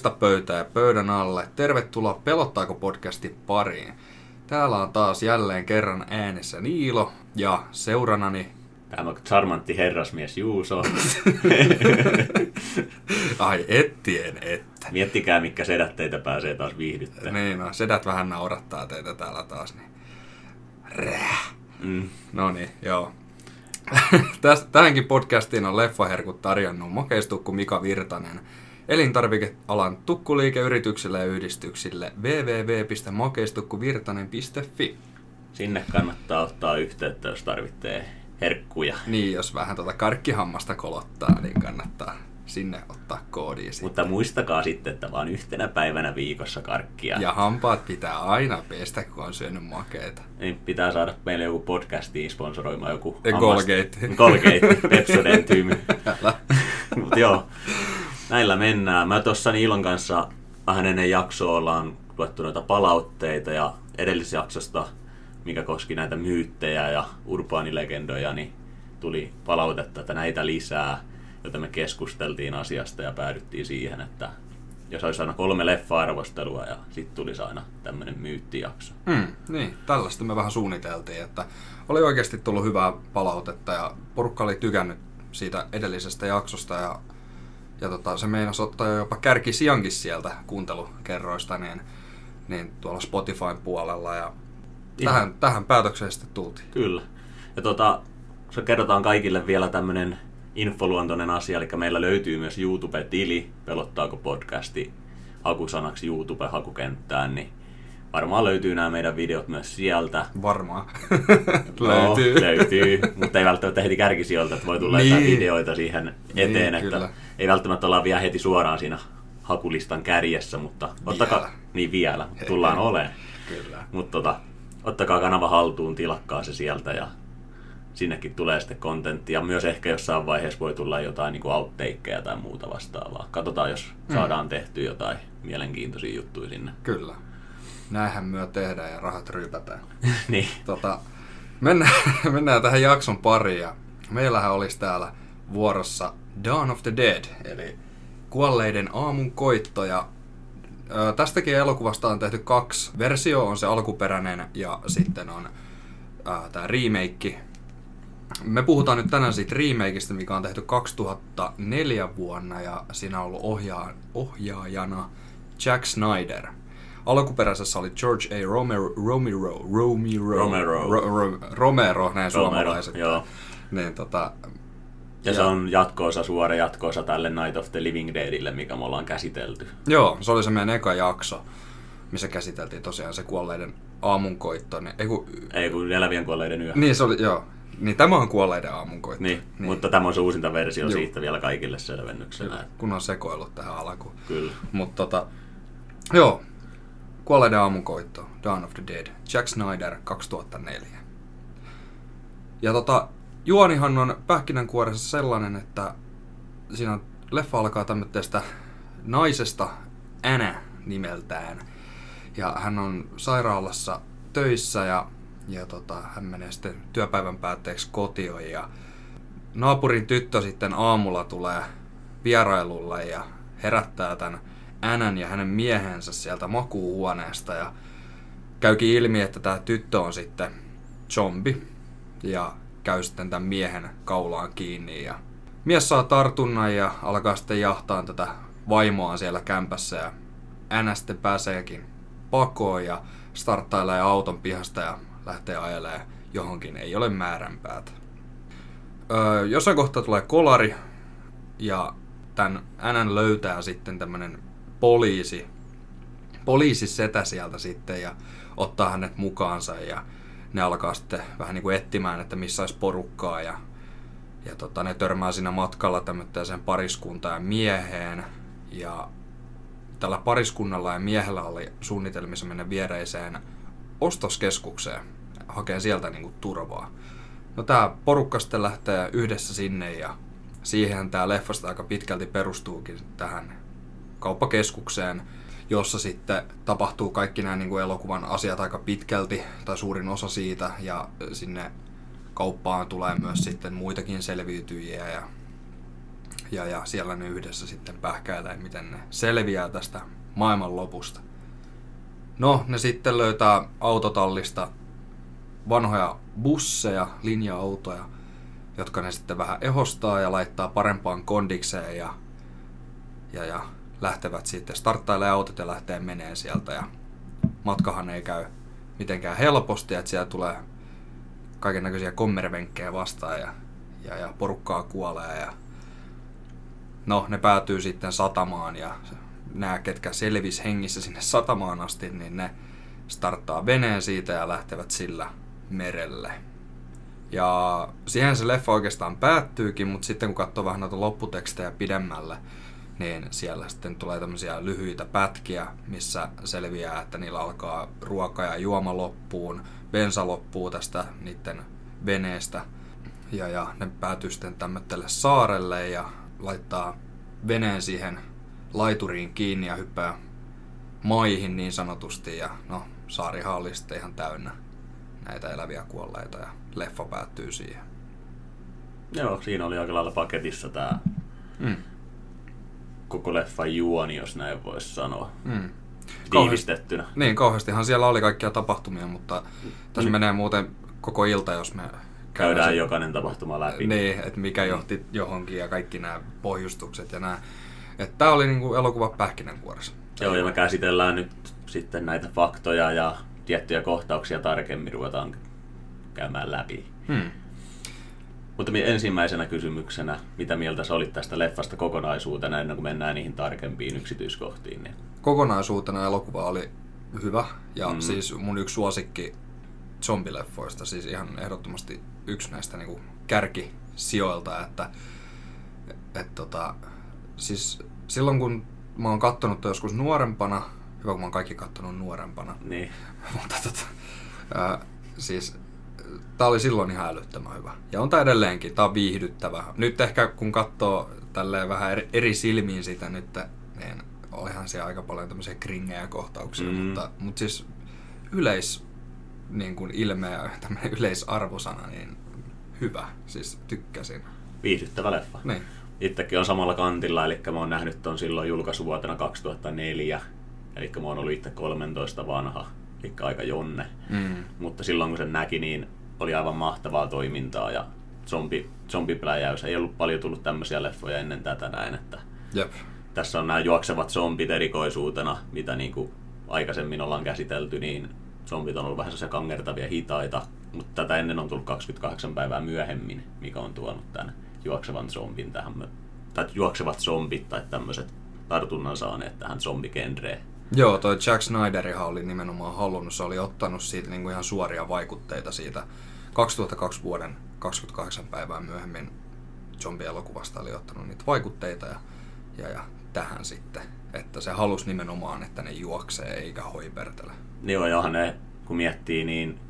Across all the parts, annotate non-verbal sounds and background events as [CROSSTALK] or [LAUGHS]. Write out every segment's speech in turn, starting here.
Morjesta pöytää ja pöydän alle. Tervetuloa Pelottaako podcasti pariin. Täällä on taas jälleen kerran äänessä Niilo ja seuranani... Tämä on charmantti herrasmies Juuso. [LAUGHS] Ai ettien että. Miettikää, mikä sedät teitä pääsee taas viihdyttämään. Niin, no sedät vähän naurattaa teitä täällä taas. Niin. Räh. Mm. No niin, joo. [LAUGHS] Tähänkin podcastiin on Leffaherkut tarjonnut mokeistukku Mika Virtanen – elintarvikealan tukkuliikeyrityksille ja yhdistyksille www.makeistukkuvirtanen.fi. Sinne kannattaa ottaa yhteyttä, jos tarvitsee herkkuja. Niin, jos vähän tuota karkkihammasta kolottaa, niin kannattaa sinne ottaa koodi. Mutta muistakaa sitten, että vaan yhtenä päivänä viikossa karkkia. Ja hampaat pitää aina pestä, kun on syönyt makeita. Niin pitää saada meille joku podcastiin sponsoroima joku... Colgate. Colgate, Pepsodent [LAUGHS] Mutta joo, näillä mennään. Mä tuossa Niilon kanssa vähän ennen jaksoa ollaan luettu noita palautteita ja edellisjaksosta, mikä koski näitä myyttejä ja urbaanilegendoja, niin tuli palautetta, että näitä lisää, joten me keskusteltiin asiasta ja päädyttiin siihen, että jos olisi aina kolme leffa-arvostelua ja sitten tulisi aina tämmöinen myyttijakso. Mm, niin, tällaista me vähän suunniteltiin, että oli oikeasti tullut hyvää palautetta ja porukka oli tykännyt siitä edellisestä jaksosta ja ja tota, se meinasi ottaa jopa kärkisijankin sieltä kuuntelukerroista, niin, niin tuolla Spotifyn puolella. Ja tähän, tähän päätökseen sitten tultiin. Kyllä. Ja tota, se kerrotaan kaikille vielä tämmöinen infoluontoinen asia, eli meillä löytyy myös YouTube-tili, pelottaako podcasti hakusanaksi YouTube-hakukenttään, niin varmaan löytyy nämä meidän videot myös sieltä. Varmaan. [LAUGHS] no, löytyy. löytyy, mutta ei välttämättä heti kärkisijoilta, että voi tulla niin. jotain videoita siihen eteen, niin, että kyllä ei välttämättä olla vielä heti suoraan siinä hakulistan kärjessä, mutta ottakaa, niin vielä, tullaan olemaan. Kyllä. Mutta tota, ottakaa kanava haltuun, tilakkaa se sieltä ja sinnekin tulee sitten kontenttia. Myös ehkä jossain vaiheessa voi tulla jotain niin outtakeja tai muuta vastaavaa. Katsotaan, jos mm. saadaan tehty jotain mielenkiintoisia juttuja sinne. Kyllä. Näinhän myö tehdään ja rahat ryypätään. [LAUGHS] niin. Tota, mennään, [LAUGHS] mennään tähän jakson pariin. Ja meillähän olisi täällä vuorossa Dawn of the Dead, eli kuolleiden aamun koitto. Ja, ö, tästäkin elokuvasta on tehty kaksi. Versio on se alkuperäinen ja sitten on tämä remake. Me puhutaan nyt tänään siitä remakeista, mikä on tehty 2004 vuonna ja siinä on ollut ohjaa, ohjaajana Jack Snyder. Alkuperäisessä oli George A. Romero, Romero, Romero, Romero, Ro, Ro, Romero näin Romero, suomalaiset. Joo. Niin, tota, ja, ja se on jatkoosa, suora jatkoosa tälle Night of the Living Deadille, mikä me ollaan käsitelty. Joo, se oli se meidän eka jakso, missä käsiteltiin tosiaan se kuolleiden aamunkoitto. Niin, ei, kun, ei kun elävien kuolleiden yö. Niin, se oli, joo. Niin tämä on kuolleiden aamunkoitto. Niin, niin. mutta tämä on se uusinta versio Joo. siitä vielä kaikille selvennyksenä. Kyllä, kun on sekoillut tähän alkuun. Kyllä. Mutta tota, joo, kuolleiden aamunkoitto, Dawn of the Dead, Jack Snyder, 2004. Ja tota, juonihan on pähkinänkuoressa sellainen, että siinä leffa alkaa tämmöistä naisesta Anna nimeltään. Ja hän on sairaalassa töissä ja, ja tota, hän menee sitten työpäivän päätteeksi kotiin ja naapurin tyttö sitten aamulla tulee vierailulle ja herättää tämän Änän ja hänen miehensä sieltä makuuhuoneesta ja käykin ilmi, että tämä tyttö on sitten zombi ja käy sitten tämän miehen kaulaan kiinni ja mies saa tartunnan ja alkaa sitten jahtaa tätä vaimoaan siellä kämpässä ja Anna sitten pääseekin pakoon ja starttailee auton pihasta ja lähtee ajelemaan johonkin, ei ole määränpäät. Öö, jossain kohtaa tulee kolari ja tämän Änän löytää sitten tämmönen poliisi, poliisisetä sieltä sitten ja ottaa hänet mukaansa ja ne alkaa sitten vähän niin kuin etsimään, että missä olisi porukkaa ja, ja tota, ne törmää siinä matkalla tämmöiseen pariskuntaan ja mieheen ja tällä pariskunnalla ja miehellä oli suunnitelmissa mennä viereiseen ostoskeskukseen hakee sieltä niin kuin turvaa. No tää porukka sitten lähtee yhdessä sinne ja siihen tämä leffasta aika pitkälti perustuukin tähän kauppakeskukseen, jossa sitten tapahtuu kaikki nämä niin kuin elokuvan asiat aika pitkälti, tai suurin osa siitä, ja sinne kauppaan tulee myös sitten muitakin selviytyjiä, ja, Ja, ja siellä ne yhdessä sitten pähkäilee, miten ne selviää tästä maailman lopusta. No, ne sitten löytää autotallista vanhoja busseja, linja-autoja, jotka ne sitten vähän ehostaa ja laittaa parempaan kondikseen ja, ja, ja lähtevät sitten, starttailee autot ja lähtee menee sieltä ja matkahan ei käy mitenkään helposti, että siellä tulee kaiken näköisiä kommervenkkejä vastaan ja, ja, ja porukkaa kuolee ja no ne päätyy sitten satamaan ja nämä, ketkä selvis hengissä sinne satamaan asti, niin ne starttaa veneen siitä ja lähtevät sillä merelle. Ja siihen se leffa oikeastaan päättyykin, mutta sitten kun katsoo vähän noita lopputekstejä pidemmälle, niin siellä sitten tulee tämmöisiä lyhyitä pätkiä, missä selviää, että niillä alkaa ruoka ja juoma loppuun, bensa loppuu tästä niiden veneestä. Ja, ja ne päätyy sitten tämmöiselle saarelle ja laittaa veneen siihen laituriin kiinni ja hyppää maihin niin sanotusti. Ja no, saarihan oli sitten ihan täynnä näitä eläviä kuolleita ja leffa päättyy siihen. Joo, siinä oli aika lailla paketissa tämä mm. Koko leffa juoni, jos näin voisi sanoa. Mm. Tiivistettynä. Kauheasti, niin, kauheastihan siellä oli kaikkia tapahtumia, mutta tässä mm. menee muuten koko ilta, jos me käydään sen, jokainen tapahtuma läpi. Niin, että mikä johti johonkin ja kaikki nämä pohjustukset ja nämä. Että tämä oli niinku elokuva pähkinänkuoressa. Joo, ja me käsitellään nyt sitten näitä faktoja ja tiettyjä kohtauksia tarkemmin ruvetaan käymään läpi. Hmm. Mutta ensimmäisenä kysymyksenä, mitä mieltä sä olit tästä leffasta kokonaisuutena ennen kuin mennään niihin tarkempiin yksityiskohtiin? Niin... Kokonaisuutena elokuva oli hyvä ja mm. siis mun yksi suosikki zombileffoista, siis ihan ehdottomasti yksi näistä niin kärkisijoilta, että et, tota, siis silloin kun mä oon kattonut joskus nuorempana, hyvä kun mä oon kaikki kattonut nuorempana, niin. [LAUGHS] mutta tota, ää, siis tää oli silloin ihan älyttömän hyvä. Ja on tää edelleenkin, tää on viihdyttävä. Nyt ehkä kun katsoo tälleen vähän eri, eri silmiin sitä nyt, niin olihan siellä aika paljon tämmöisiä kringejä kohtauksia, mm. mutta, mutta siis yleis niin kuin ilmeä, [LAUGHS] tämmöinen yleisarvosana, niin hyvä. Siis tykkäsin. Viihdyttävä leffa. Niin. Itsekin on samalla kantilla, eli mä oon nähnyt ton silloin julkaisuvuotena 2004. Eli mä oon ollut itse 13 vanha, eli aika jonne. Mm. Mutta silloin kun sen näki, niin oli aivan mahtavaa toimintaa ja zombi, zombipläjäys. Ei ollut paljon tullut tämmöisiä leffoja ennen tätä näin, että Jep. tässä on nämä juoksevat zombit erikoisuutena, mitä niin kuin aikaisemmin ollaan käsitelty, niin zombit on ollut vähän sellaisia kangertavia hitaita, mutta tätä ennen on tullut 28 päivää myöhemmin, mikä on tuonut tämän juoksevan zombin tähän, tai juoksevat zombit tai tämmöiset tartunnan saaneet tähän zombigenreen. Joo, toi Jack Snyderihan oli nimenomaan halunnut, se oli ottanut siitä niin kuin ihan suoria vaikutteita siitä 2002 vuoden 28 päivää myöhemmin. Zombielokuvasta oli ottanut niitä vaikutteita ja, ja, ja tähän sitten, että se halusi nimenomaan, että ne juoksee eikä hoipertele. Joo, johan ne, kun miettii, niin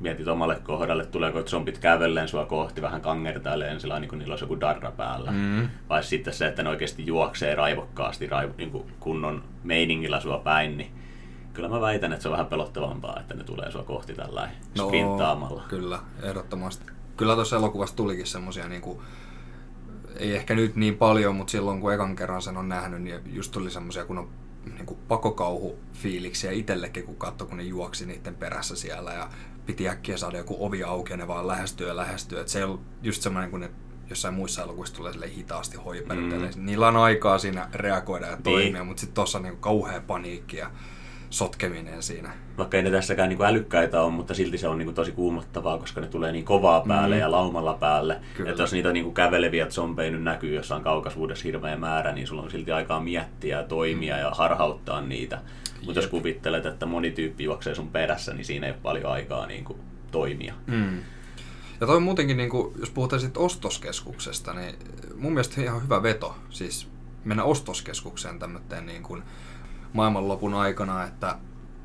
mietit omalle kohdalle, tuleeko zombit kävelleen sua kohti vähän kangertaileen sillä niin kuin niillä olisi joku darra päällä. Mm. Vai sitten se, että ne oikeasti juoksee raivokkaasti raivo, niin kuin kunnon meiningillä sua päin, niin kyllä mä väitän, että se on vähän pelottavampaa, että ne tulee sua kohti tällä no, sprinttaamalla. Kyllä, ehdottomasti. Kyllä tuossa elokuvassa tulikin semmosia niin kuin, ei ehkä nyt niin paljon, mutta silloin kun ekan kerran sen on nähnyt, niin just tuli semmoisia kun on niin kuin pakokauhufiiliksiä itsellekin, kun katsoi, kun ne juoksi niiden perässä siellä ja piti äkkiä saada joku ovi auki ja ne vaan lähestyy ja lähestyy. Et se ei ollut just semmoinen, kun ne jossain muissa elokuvissa tulee hitaasti hoipertelee. Mm. Niillä on aikaa siinä reagoida ja toimia, niin. mutta sitten tuossa on niin kauhea paniikki ja sotkeminen siinä. Vaikka ei ne tässäkään niin älykkäitä ole, mutta silti se on niin tosi kuumottavaa, koska ne tulee niin kovaa päälle mm. ja laumalla päälle. Kyllä. Että jos niitä niin käveleviä zombeja nyt näkyy jossain kaukaisuudessa hirveä määrä, niin sulla on silti aikaa miettiä ja toimia mm. ja harhauttaa niitä. Mutta jos kuvittelet, että moni tyyppi juoksee sun perässä, niin siinä ei ole paljon aikaa niin kuin, toimia. Mm. Ja toi muutenkin, niin kuin, jos puhutaan sitten ostoskeskuksesta, niin mun mielestä ihan hyvä veto. Siis mennä ostoskeskukseen tämmöteen niin kuin maailmanlopun aikana, että,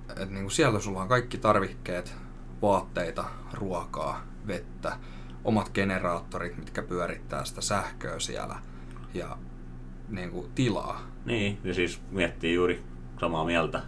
että niin kuin siellä sulla on kaikki tarvikkeet, vaatteita, ruokaa, vettä, omat generaattorit, mitkä pyörittää sitä sähköä siellä ja niin kuin tilaa. Niin, ja siis miettii juuri samaa mieltä.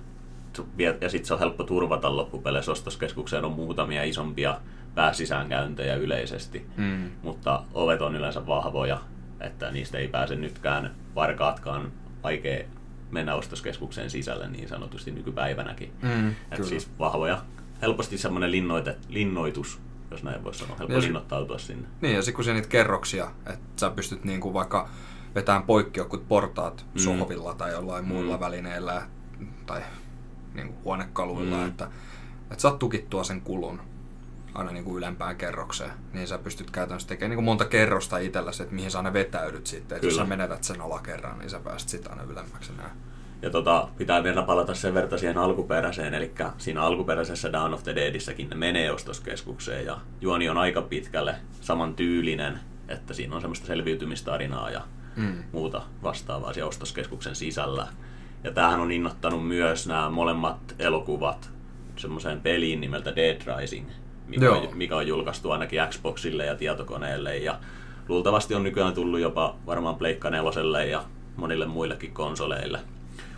Ja sitten se on helppo turvata loppupeleissä. Ostoskeskukseen on muutamia isompia pääsisäänkäyntejä yleisesti, mm. mutta ovet on yleensä vahvoja että niistä ei pääse nytkään varkaatkaan vaikea mennä ostoskeskukseen sisälle niin sanotusti nykypäivänäkin. Mm, kyllä. siis vahvoja, helposti semmoinen linnoite, linnoitus, jos näin voisi sanoa, helppo Ja linnoittautua sinne. Niin, ja sitten kun niitä kerroksia, että sä pystyt niinku vaikka vetämään poikki jokut portaat Mm. sohvilla tai jollain muilla Mm. välineillä tai niinku huonekaluilla, Mm. mm. että, että saat tukittua sen kulun aina niinku ylempään kerrokseen, niin sä pystyt käytännössä tekemään niinku monta kerrosta itselläsi, että mihin sä aina vetäydyt sitten. Että jos sä menetät sen alakerran, niin sä pääset sitten aina ylemmäksi enää. Ja tota, pitää vielä palata sen verta siihen alkuperäiseen, eli siinä alkuperäisessä Dawn of the Deadissäkin ne menee ostoskeskukseen ja juoni on aika pitkälle saman tyylinen, että siinä on semmoista selviytymistarinaa ja Mm. muuta vastaavaa siellä ostoskeskuksen sisällä. Ja tämähän on innoittanut myös nämä molemmat elokuvat semmoiseen peliin nimeltä Dead Rising, mikä Joo. on, mikä on julkaistu ainakin Xboxille ja tietokoneelle ja luultavasti on nykyään tullut jopa varmaan Pleikka neloselle ja monille muillekin konsoleille.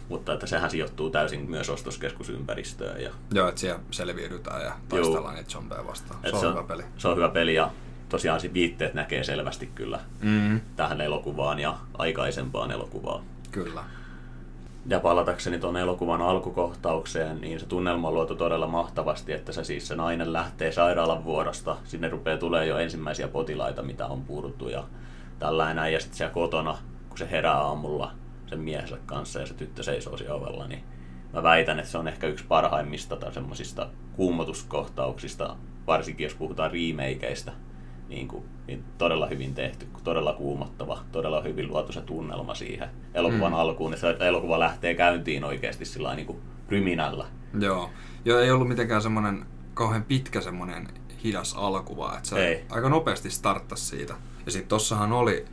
Mutta että sehän sijoittuu täysin myös ostoskeskusympäristöön ja Joo, että siellä selviydytään ja taistellaan niitä zombeja vastaan. et Se on hyvä peli. Se on hyvä peli ja tosiaan se viitteet näkee selvästi kyllä Mm, tähän elokuvaan ja aikaisempaan elokuvaan. kyllä. Ja palatakseni tuon elokuvan alkukohtaukseen, niin se tunnelma on luotu todella mahtavasti, että se siis se nainen lähtee sairaalan vuorosta. Sinne rupeaa tulee jo ensimmäisiä potilaita, mitä on purtu ja tällainen. Ja sitten siellä kotona, kun se herää aamulla sen miehensä kanssa ja se tyttö seisoo siellä ovella, niin mä väitän, että se on ehkä yksi parhaimmista tai semmoisista kuumotuskohtauksista, varsinkin jos puhutaan remakeista. Niin, kuin, niin todella hyvin tehty, todella kuumottava, todella hyvin luotu se tunnelma siihen elokuvan Mm. alkuun. Että se elokuva lähtee käyntiin oikeasti sillä niin kuin ryminällä. Joo. Joo, ei ollut mitenkään semmoinen kauhean pitkä semmoinen hidas alku, vaan että se Ei. aika nopeasti starttasi siitä. Ja sitten tossahan oli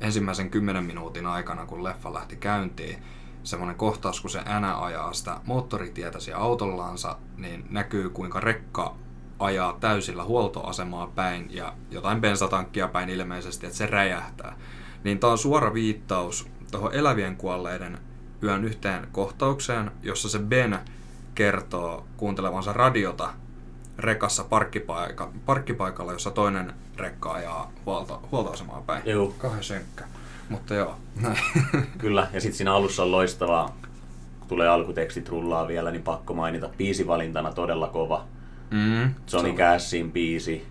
ensimmäisen kymmenen minuutin aikana, kun leffa lähti käyntiin, semmoinen kohtaus, kun se Änä ajaa sitä moottoritietä autollansa, niin näkyy kuinka rekka ajaa täysillä huoltoasemaa päin ja jotain bensatankkia päin ilmeisesti, että se räjähtää. Niin tää on suora viittaus tuohon elävien kuolleiden yön yhteen kohtaukseen, jossa se Ben kertoo kuuntelevansa radiota rekassa parkkipaika, parkkipaikalla, jossa toinen rekka ajaa huolto, huoltoasemaa päin. Juu. Kauhean synkkä. Mutta joo, näin. [LAUGHS] Kyllä, ja sitten siinä alussa on loistavaa, kun tulee alkutekstit rullaa vielä, niin pakko mainita biisivalintana todella kova. Mm, Johnny se- Cashin biisi,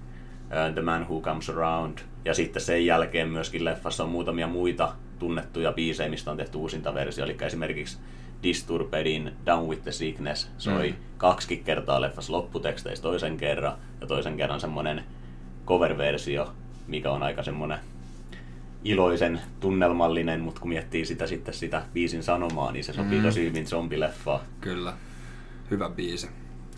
uh, The Man Who Comes Around. Ja sitten sen jälkeen myöskin leffassa on muutamia muita tunnettuja biisejä, mistä on tehty uusinta versio. Eli esimerkiksi Disturbedin Down with the Sickness soi Mm. kaksi kertaa leffassa lopputeksteissä toisen kerran. Ja toisen kerran semmonen cover-versio, mikä on aika semmonen iloisen, tunnelmallinen, mutta kun miettii sitä sitten sitä biisin sanomaa, niin se sopii Mm. tosi hyvin zombileffaan. Kyllä. Hyvä biisi.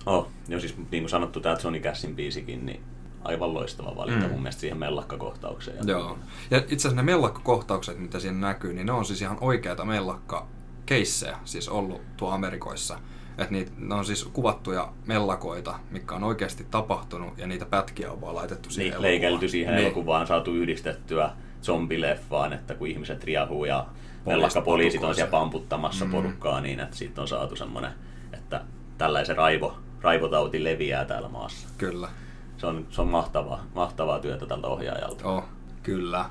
Oh, jo siis niin kuin sanottu, tämä Johnny Cashin biisikin, niin aivan loistava valinta Mm. mun mielestä siihen mellakkakohtaukseen. Joo. Ja itse asiassa ne mellakkakohtaukset, mitä siinä näkyy, niin ne on siis ihan oikeita mellakkakeissejä siis ollut tuo Amerikoissa. Että niitä, ne on siis kuvattuja mellakoita, mikä on oikeasti tapahtunut, ja niitä pätkiä on vaan laitettu siihen Niin, elokuvaan. leikelty siihen niin. elokuvaan, saatu yhdistettyä zombileffaan, että kun ihmiset riahuu ja Poliisit mellakkapoliisit on siellä pamputtamassa mm. porukkaa, niin että siitä on saatu semmoinen, että tällaisen raivo, raivotauti leviää täällä maassa. Kyllä. Se on, se on mahtavaa, mahtavaa työtä tältä ohjaajalta. Oh, kyllä.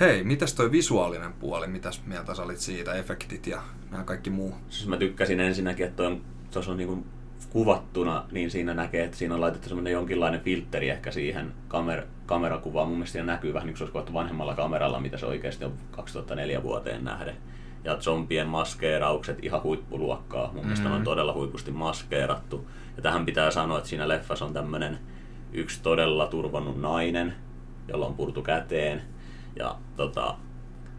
Hei, mitäs toi visuaalinen puoli? Mitäs mieltä sä olit siitä? Efektit ja nämä kaikki muu? Siis mä tykkäsin ensinnäkin, että on, tuossa on niinku kuvattuna, niin siinä näkee, että siinä on laitettu semmoinen jonkinlainen filtteri ehkä siihen kamer- kamerakuvaan. Mun mielestä siinä näkyy vähän niin kuin se olisi kuvattu vanhemmalla kameralla, mitä se oikeasti on 2004 vuoteen nähden. Ja zombien maskeeraukset ihan huippuluokkaa. Mun mielestä Mm. on todella huipusti maskeerattu. Ja tähän pitää sanoa, että siinä leffassa on tämmöinen yksi todella turvannut nainen, jolla on purtu käteen. Ja tota,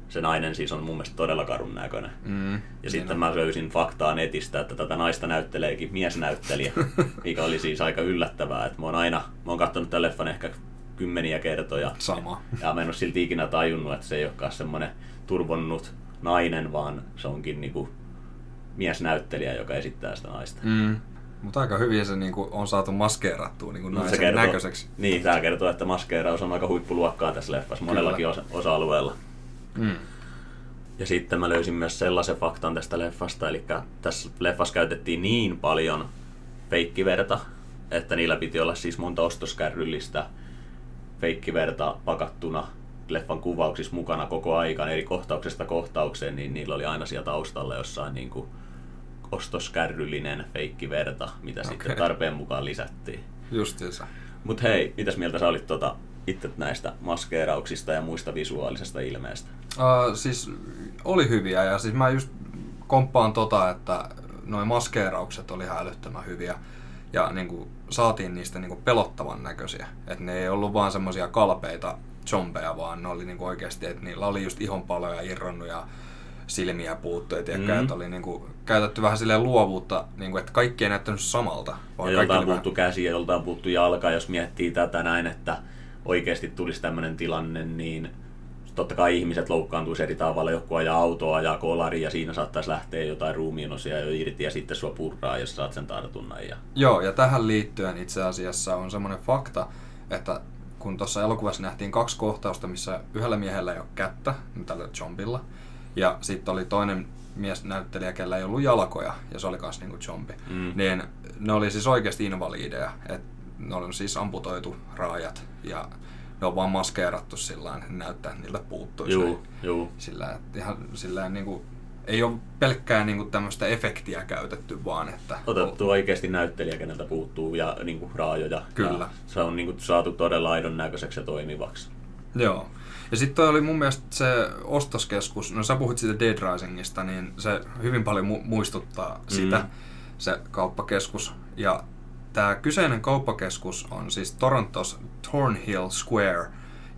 se nainen siis on mun mielestä todella karun näköinen. Mm, Ja siinä sitten on- mä löysin faktaa netistä, että tätä naista näytteleekin miesnäyttelijä, [LAUGHS] mikä oli siis aika yllättävää. Että mä oon aina, mä oon katsonut tämän leffan ehkä kymmeniä kertoja. Sama. Ja mä en ole silti ikinä tajunnut, että se ei olekaan semmoinen turvonnut nainen, vaan se onkin niinku miesnäyttelijä, joka esittää sitä naista. Mm. Mutta aika hyvin se niinku on saatu maskeerattua niinku Mut naisen näköiseksi. Niin, tämä kertoo, että maskeeraus on aika huippuluokkaa tässä leffassa monellakin osa- osa-alueella. Mm. Ja sitten mä löysin myös sellaisen faktan tästä leffasta, eli tässä leffassa käytettiin niin paljon feikkiverta, että niillä piti olla siis monta ostoskärryllistä feikkiverta pakattuna leffan kuvauksissa mukana koko ajan eri kohtauksesta kohtaukseen, niin niillä oli aina siellä taustalla jossain niin kuin ostoskärryllinen feikkiverta, mitä okay. sitten tarpeen mukaan lisättiin. Justiinsa. Mutta hei, mitäs mieltä sä olit tota, itse näistä maskeerauksista ja muista visuaalisesta ilmeestä? Uh, siis oli hyviä ja siis mä just komppaan tota, että noin maskeeraukset oli hälyttömän hyviä ja niin kuin, saatiin niistä niin kuin, pelottavan näköisiä. Että ne ei ollut vaan semmoisia kalpeita zombeja, vaan ne oli niin kuin, oikeasti, että niillä oli just ihonpaloja irronnut ja silmiä puuttu, et mm. että oli niin kuin, käytetty vähän silleen luovuutta, niin kuin, että kaikki ei näyttänyt samalta. Vaan ja joltain puuttu vähän... käsi ja joltain puuttu jalka, jos miettii tätä näin, että oikeasti tulisi tämmöinen tilanne, niin totta kai ihmiset loukkaantuisi eri tavalla, joku ajaa autoa, ajaa kolari ja siinä saattaisi lähteä jotain ruumiinosia jo irti ja sitten sua purraa, jos saat sen tartunnan. Ja... Joo, ja tähän liittyen itse asiassa on semmoinen fakta, että kun tuossa elokuvassa nähtiin kaksi kohtausta, missä yhdellä miehellä ei ole kättä, tällä zombilla, ja sitten oli toinen mies näyttelijä, kellä ei ollut jalkoja, ja se oli myös niinku zombi, mm. niin ne oli siis oikeasti invaliideja, että ne oli siis amputoitu raajat, ja ne on vaan maskeerattu sillä että näyttää, että niiltä puuttuisi. Juu, juu. Sillä, ihan sillä niin kuin, ei ole pelkkää niin kuin tämmöistä efektiä käytetty, vaan että... Otettu oikeasti näyttelijä, keneltä puuttuu ja niin kuin, raajoja. Kyllä. Ja se on niin kuin, saatu todella aidon näköiseksi ja toimivaksi. Joo. Ja sitten oli mun mielestä se ostoskeskus, no sä puhuit siitä Dead Risingista, niin se hyvin paljon mu- muistuttaa sitä, mm. se kauppakeskus. Ja Tämä kyseinen kauppakeskus on siis Torontos Thornhill Square,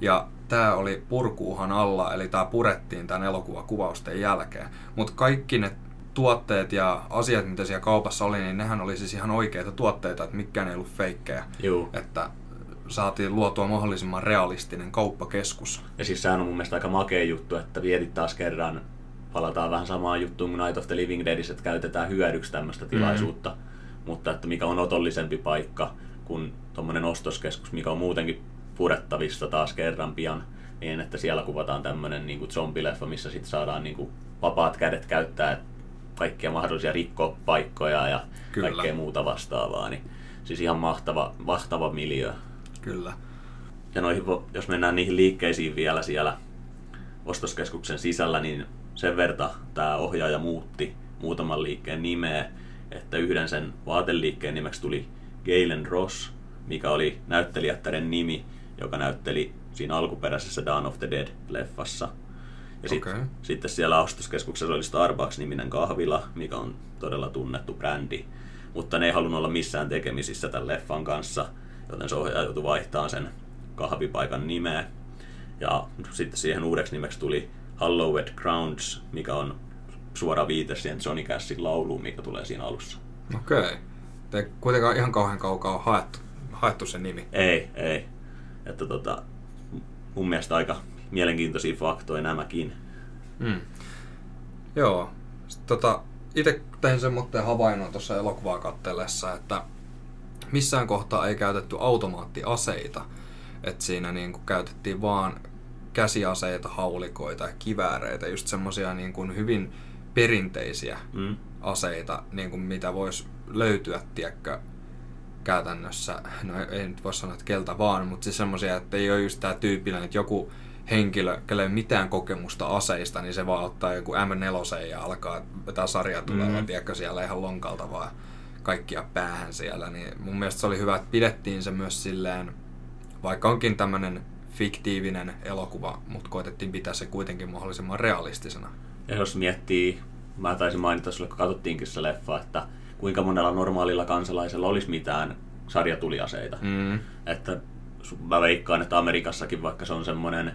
ja tämä oli purkuuhan alla, eli tämä purettiin tämän elokuvakuvausten jälkeen. Mutta kaikki ne tuotteet ja asiat, mitä siellä kaupassa oli, niin nehän oli siis ihan oikeita tuotteita, että mikään ei ollut feikkejä. Juu. Että saatiin luotua mahdollisimman realistinen kauppakeskus. Ja siis sehän on mun mielestä aika makea juttu, että vietit taas kerran, palataan vähän samaan juttuun kuin Night of the Living Deadissä, että käytetään hyödyksi tämmöistä tilaisuutta. Mm-hmm mutta että mikä on otollisempi paikka kuin tuommoinen ostoskeskus, mikä on muutenkin purettavissa taas kerran pian, niin että siellä kuvataan tämmöinen niin kuin zombileffa, missä sitten saadaan niin kuin vapaat kädet käyttää kaikkia mahdollisia rikkopaikkoja ja Kyllä. kaikkea muuta vastaavaa. Niin siis ihan mahtava, mahtava miljö. Kyllä. Ja noihin, jos mennään niihin liikkeisiin vielä siellä ostoskeskuksen sisällä, niin sen verta tämä ohjaaja muutti muutaman liikkeen nimeä että yhden sen vaateliikkeen nimeksi tuli Galen Ross, mikä oli näyttelijättären nimi, joka näytteli siinä alkuperäisessä Dawn of the Dead-leffassa. Ja sit, okay. sitten siellä ostoskeskuksessa oli Starbucks-niminen kahvila, mikä on todella tunnettu brändi. Mutta ne ei halunnut olla missään tekemisissä tämän leffan kanssa, joten se ohjaaja joutui vaihtamaan sen kahvipaikan nimeä. Ja sitten siihen uudeksi nimeksi tuli Hallowed Grounds, mikä on suora viite siihen Johnny Cashin lauluun, mikä tulee siinä alussa. Okei. Okay. Te kuitenkaan ihan kauhean kaukaa haettu, haettu sen nimi. Ei, ei. Että tota, mun mielestä aika mielenkiintoisia faktoja nämäkin. Mm. Joo. Sitten tota, itse tein semmoinen havainnon tuossa elokuvaa katsellessa, että missään kohtaa ei käytetty automaattiaseita. Että siinä niin kuin käytettiin vaan käsiaseita, haulikoita ja kivääreitä, just semmoisia niin kuin hyvin perinteisiä mm. aseita, niin kuin mitä voisi löytyä, tiedätkö, käytännössä, no ei nyt voi sanoa, että keltä vaan, mutta siis semmoisia, että ei ole just tämä tyypillinen, että joku henkilö, kelle ei mitään kokemusta aseista, niin se vaan ottaa joku M4 ja alkaa vetää sarja tulee, mm. tiedätkö, siellä ihan lonkalta vaan kaikkia päähän siellä, niin mun mielestä se oli hyvä, että pidettiin se myös silleen, vaikka onkin tämmöinen fiktiivinen elokuva, mutta koitettiin pitää se kuitenkin mahdollisimman realistisena. Ja jos miettii, mä taisin mainita sulle, kun katsottiinkin se leffa, että kuinka monella normaalilla kansalaisella olisi mitään sarjatuliaseita. Mm. Että mä veikkaan, että Amerikassakin, vaikka se on semmoinen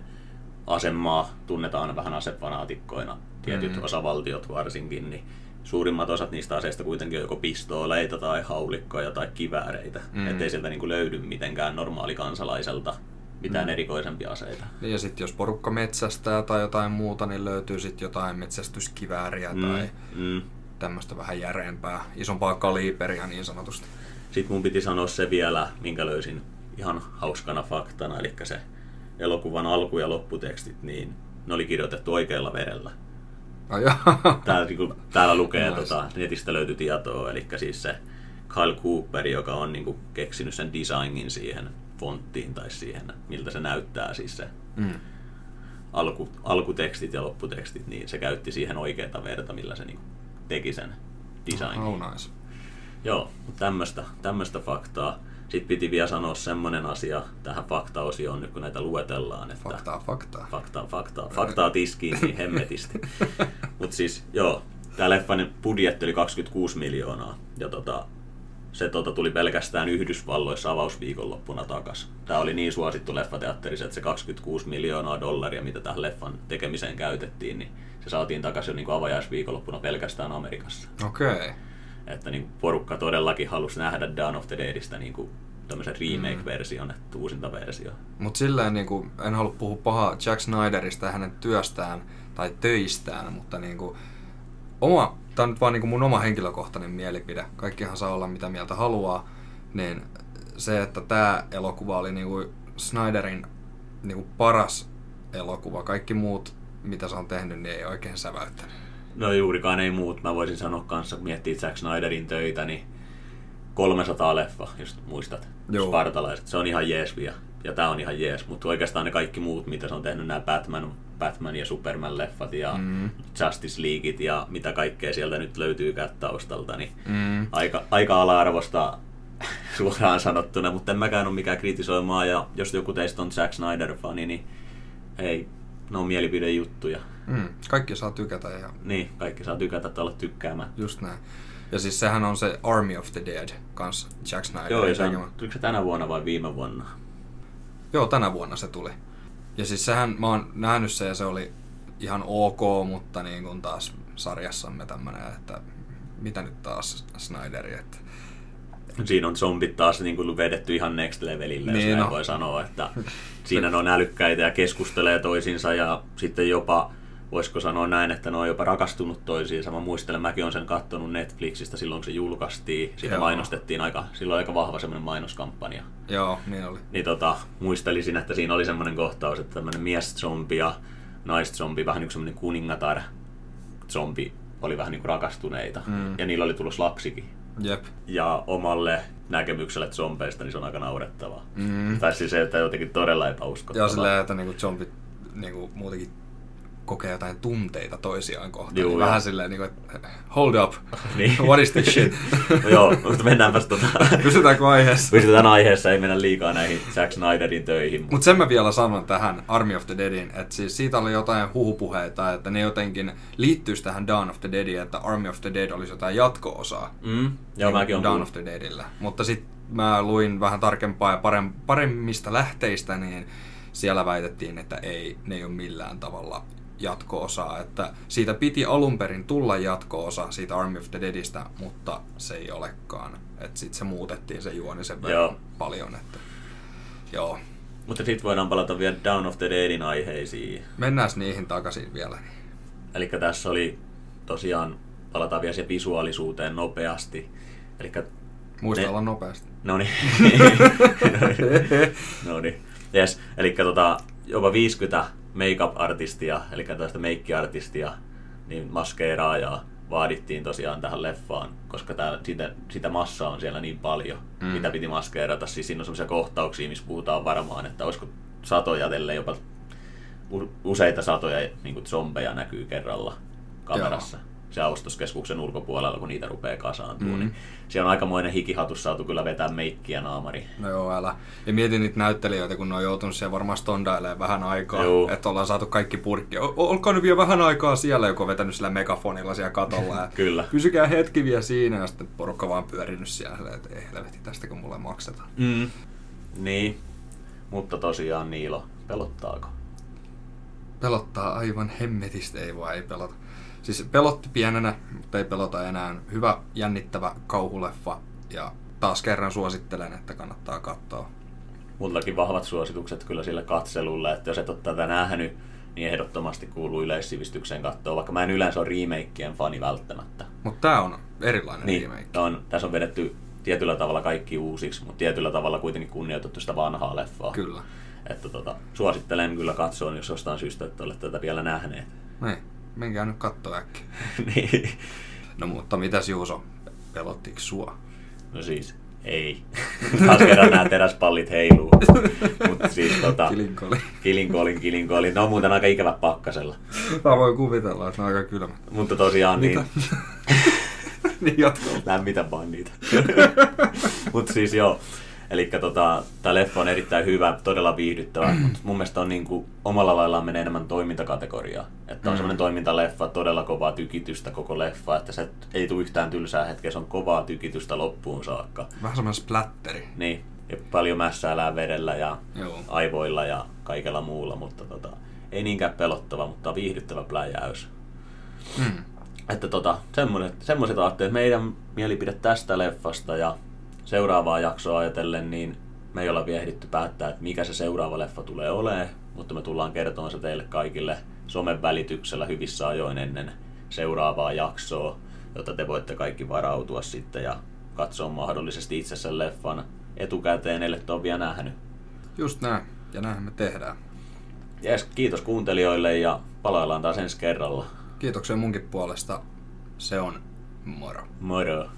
asemaa, tunnetaan vähän asefanaatikkoina, tietyt mm. osavaltiot varsinkin, niin suurimmat osat niistä aseista kuitenkin on joko pistooleita tai haulikkoja tai kivääreitä. Mm. Ettei sieltä niin kuin löydy mitenkään normaali kansalaiselta mitään mm. erikoisempia aseita. Niin ja sitten jos porukka metsästää tai jotain muuta, niin löytyy sitten jotain metsästyskivääriä mm. tai mm. Tämmöistä vähän järeempää, isompaa kaliberia niin sanotusti. Sitten mun piti sanoa se vielä, minkä löysin ihan hauskana faktana, eli se elokuvan alku- ja lopputekstit, niin ne oli kirjoitettu oikealla verellä. Oh, [LAUGHS] täällä, niin kuin, täällä lukee, nice. tota, netistä löytyi tietoa, eli siis se Kyle Cooper, joka on niin kuin, keksinyt sen designin siihen fonttiin tai siihen, miltä se näyttää siis se mm. alku, alkutekstit ja lopputekstit, niin se käytti siihen oikeaa verta, millä se niin teki sen designin. Oh, nice. Joo, tämmöistä, tämmöistä faktaa. Sitten piti vielä sanoa semmoinen asia tähän faktaosioon, nyt kun näitä luetellaan. Että Faktaa, faktaa. Faktaa, faktaa. Faktaa tiskiin niin hemmetisti. [LAUGHS] Mutta siis, joo, tämä leffan budjetti oli 26 miljoonaa. Ja tota, se tota, tuli pelkästään Yhdysvalloissa avausviikonloppuna takas. Tämä oli niin suosittu leffateatterissa, että se 26 miljoonaa dollaria, mitä tähän leffan tekemiseen käytettiin, niin se saatiin takaisin jo niin kuin avajaisviikonloppuna pelkästään Amerikassa. Okei. Okay. Että niin kuin porukka todellakin halusi nähdä Dawn of the Deadistä niin kuin tämmöisen remake-version, mm. että uusinta versio. Mutta silleen niin kuin, en halua puhua pahaa Jack Snyderista ja hänen työstään tai töistään, mutta niin kuin, oma, tämä on nyt vaan niin kuin mun oma henkilökohtainen mielipide, kaikkihan saa olla mitä mieltä haluaa, niin se, että tämä elokuva oli niin kuin Snyderin niin kuin paras elokuva, kaikki muut mitä se on tehnyt, niin ei oikein säväyttänyt. No juurikaan ei muut. Mä voisin sanoa kanssa, kun miettii Zack Snyderin töitä, niin 300 leffa, jos muistat. Joo. Spartalaiset. Se on ihan jees vielä. Ja tää on ihan jees. Mutta oikeastaan ne kaikki muut, mitä se on tehnyt, nämä Batman, Batman ja Superman-leffat ja mm. Justice Leagueit ja mitä kaikkea sieltä nyt löytyy taustalta, niin mm. aika, aika ala-arvosta [LAUGHS] suoraan sanottuna, mutta en mäkään ole mikään kritisoimaan, ja jos joku teistä on Zack Snyder-fani, niin hei, ne on mielipidejuttuja. Mm, kaikki saa tykätä. Ja... Niin, kaikki saa tykätä tai olla tykkäämään. Just näin. Ja siis sehän on se Army of the Dead kanssa, Jack Snyder. Joo, ja se on, se tänä vuonna vai viime vuonna? Joo, tänä vuonna se tuli. Ja siis sehän, mä oon nähnyt se ja se oli ihan ok, mutta niin kuin taas sarjassamme tämmönen, että mitä nyt taas Snyderi, että Siinä on zombit taas niin kuin vedetty ihan next levelille, niin jos no. voi sanoa, että [LAUGHS] siinä ne on älykkäitä ja keskustelee toisinsa ja sitten jopa, voisiko sanoa näin, että ne on jopa rakastunut toisiinsa. Mä muistelen, mäkin olen sen katsonut Netflixistä silloin, kun se julkaistiin. Siitä Joo. mainostettiin aika, silloin aika vahva semmoinen mainoskampanja. Joo, niin oli. Niin tota, muistelisin, että siinä oli semmoinen kohtaus, että tämmöinen mies-zombi ja nais-zombi, vähän niin kuin semmoinen kuningatar zombi oli vähän niin kuin rakastuneita. Mm. Ja niillä oli tullut lapsikin. Jep. Ja omalle näkemykselle zombeista, niin se on aika naurettavaa. Mm. Tai siis se, että jotenkin todella epäuskottavaa. Joo, silleen, että niinku zombit niinku muutenkin kokee jotain tunteita toisiaan kohtaan. Juu, niin vähän silleen, niin kuin, että hold up, [LAUGHS] niin. what is this shit? no [LAUGHS] joo, mutta mennäänpäs tota... [LAUGHS] Pysytäänkö aiheessa? Pysytään aiheessa, ei mennä liikaa näihin Zack Snyderin töihin. Mutta Mut sen mä vielä sanon tähän Army of the Deadin, että siis siitä oli jotain huhupuheita, että ne jotenkin liittyisi tähän Dawn of the Deadiin, että Army of the Dead olisi jotain jatko-osaa. Mm. Joo, niin mäkin on Dawn of the Deadillä. Mutta sitten mä luin vähän tarkempaa ja paremmista lähteistä, niin siellä väitettiin, että ei, ne ei ole millään tavalla jatko-osaa, että siitä piti alun perin tulla jatko-osa siitä Army of the Deadistä, mutta se ei olekaan. Että sitten se muutettiin se juoni sen verran paljon, että joo. Mutta sitten voidaan palata vielä Down of the Deadin aiheisiin. Mennään niihin takaisin vielä. Eli tässä oli tosiaan, palataan vielä siihen visuaalisuuteen nopeasti. Elikkä Muista ne... olla nopeasti. No niin. [LAUGHS] no niin. Yes. Eli tota, jopa 50 make-up-artistia, eli tällaista meikkiartistia, niin maskeeraajaa vaadittiin tosiaan tähän leffaan, koska tää, sitä, sitä massaa on siellä niin paljon, mm. mitä piti maskeerata. Siis siinä on sellaisia kohtauksia, missä puhutaan varmaan, että olisiko satoja jopa useita satoja niin kuin zombeja näkyy kerralla kamerassa. Joo se ostoskeskuksen ulkopuolella, kun niitä rupeaa kasaantumaan. Mm. Niin siellä on aikamoinen hikihatus saatu kyllä vetää meikkiä naamari. No joo, älä. Ja mietin niitä näyttelijöitä, kun ne on joutunut siellä varmaan stondailemaan vähän aikaa, joo. että ollaan saatu kaikki purkki. Olkaa nyt vielä vähän aikaa siellä, joku on vetänyt sillä megafonilla siellä katolla. [LAUGHS] Ja kyllä. Pysykää hetki vielä siinä, ja sitten porukka vaan pyörinyt siellä, että ei helvetti tästä, kun mulle maksetaan. Mm. Niin, mutta tosiaan Niilo, pelottaako? Pelottaa aivan hemmetistä, ei vaan ei pelota. Siis pelotti pienenä, mutta ei pelota enää. Hyvä, jännittävä kauhuleffa ja taas kerran suosittelen, että kannattaa katsoa. Mullakin vahvat suositukset kyllä sille katselulle, että jos et ole tätä nähnyt, niin ehdottomasti kuuluu yleissivistykseen katsoa, vaikka mä en yleensä ole remakeien fani välttämättä. Mutta tää on erilainen niin, remake. On, tässä on vedetty tietyllä tavalla kaikki uusiksi, mutta tietyllä tavalla kuitenkin kunnioitettu sitä vanhaa leffaa. Kyllä. Että tota, suosittelen kyllä katsoa, jos jostain syystä että olette tätä vielä nähneet. Niin menkää nyt katsoa [LAUGHS] niin. No mutta mitäs Juuso, pelottiko sua? No siis, Ei. [LAUGHS] Taas kerran nämä teräspallit heiluu. Mutta siis tota... Kilinkoli. Kilinkoolin, kilinkoolin. Ne on muuten aika ikävä pakkasella. Mä voin kuvitella, että ne on aika kylmät. Mutta tosiaan niin... Mitä? [LAUGHS] niin jatkuu. Lämmitä vaan niitä. Mutta siis joo. Eli tota, tämä leffa on erittäin hyvä, todella viihdyttävä, mutta mun mielestä on niinku, omalla laillaan menee enemmän toimintakategoriaa. Että on Mm. semmoinen toimintaleffa, todella kovaa tykitystä koko leffa, että se ei tule yhtään tylsää hetkeä, se on kovaa tykitystä loppuun saakka. Vähän semmoinen splatteri. Niin, ja paljon mässäilää vedellä ja Joo. aivoilla ja kaikella muulla, mutta tota, ei niinkään pelottava, mutta viihdyttävä pläjäys. Mm. Että tota, semmoiset, semmoiset aatteet, meidän mielipide tästä leffasta ja seuraavaa jaksoa ajatellen, niin me ei olla vielä ehditty päättää, että mikä se seuraava leffa tulee olemaan, mutta me tullaan kertomaan se teille kaikille somen välityksellä hyvissä ajoin ennen seuraavaa jaksoa, jotta te voitte kaikki varautua sitten ja katsoa mahdollisesti itse sen leffan etukäteen, ellei ole vielä nähnyt. Just näin. Ja näinhän me tehdään. Jes, kiitos kuuntelijoille ja palaillaan taas ensi kerralla. Kiitoksia munkin puolesta. Se on moro. Moro!